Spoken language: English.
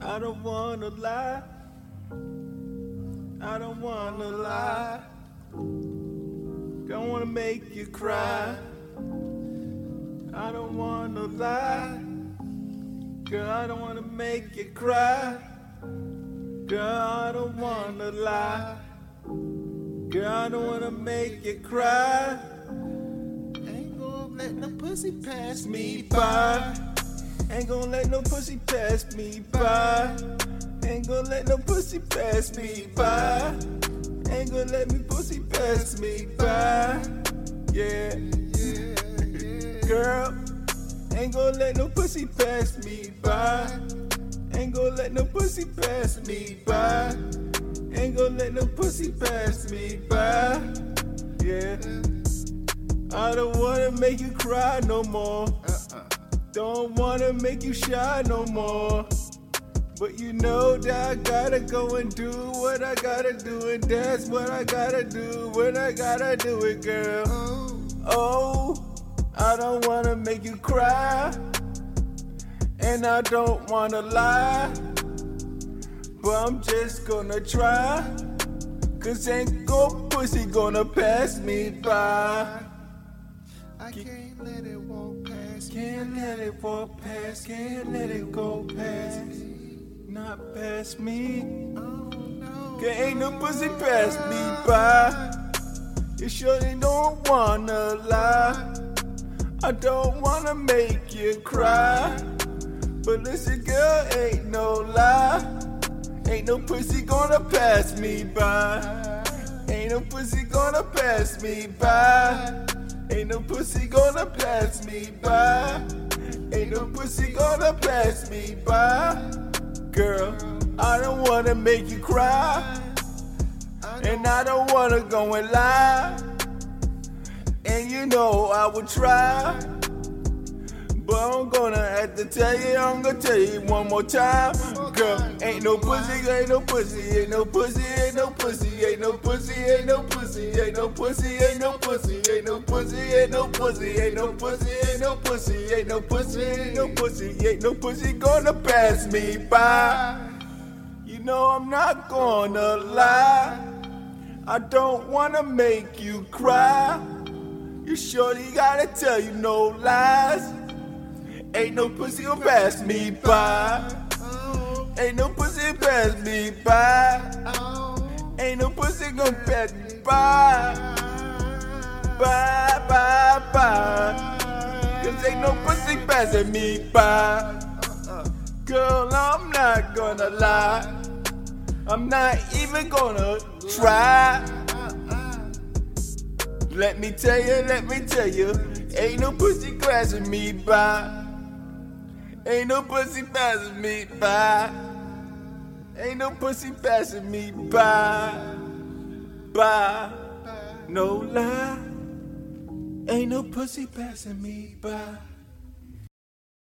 I don't wanna lie. I don't wanna lie. Don't wanna make you cry. I don't wanna lie. Girl, I don't wanna make you cry. Girl, I don't wanna lie. Girl, I don't wanna make you cry. Ain't gonna let no pussy pass me by. Ain't gonna let no pussy pass me by. Ain't gonna let no pussy pass me by. Ain't gonna let me pussy pass me by. Yeah, girl. Ain't gonna let no pussy pass me by. Ain't gonna let no pussy pass me by. Ain't gonna let no pussy pass me by. Yeah. I don't wanna make you cry no more. Don't wanna make you shy no more. But you know that I gotta go and do what I gotta do, and that's what I gotta do when I gotta do it, girl. Oh, I don't wanna make you cry, and I don't wanna lie, but I'm just gonna try. Cause ain't go pussy gonna pass me by. I can't let it walk past me. Can't let it walk past, can't let it go past, not past me. Cause ain't no pussy pass me by. You surely don't wanna lie. I don't wanna make you cry. But listen, girl, ain't no lie. Ain't no pussy gonna pass me by. Ain't no pussy gonna pass me by. Ain't no pussy gonna pass me by. Ain't no pussy gonna pass me by. Girl, I don't wanna make you cry. And I don't wanna go and lie. And you know I would try. But I'm gonna have to tell you, I'm gonna tell you one more time. Girl, ain't no pussy, ain't no pussy, ain't no pussy, ain't no pussy, ain't no pussy, ain't no pussy, ain't no pussy, ain't no pussy, pussy, ain't no pussy, ain't no pussy, ain't no pussy, ain't no pussy, ain't no pussy, ain't no pussy gonna pass me by. You know I'm not gonna lie. I don't wanna make you cry. You surely gotta tell you no lies. Ain't no pussy gonna pass me by. Ain't no pussy pass me by. Ain't no pussy gonna pass me by. Bye, bye, bye. Cause ain't no pussy passing me by. Girl, I'm not gonna lie. I'm not even gonna try. Let me tell you, let me tell you, ain't no pussy passing me by. Ain't no pussy passing me by. Ain't no pussy passing me by. By. No lie. Ain't no pussy passing me by.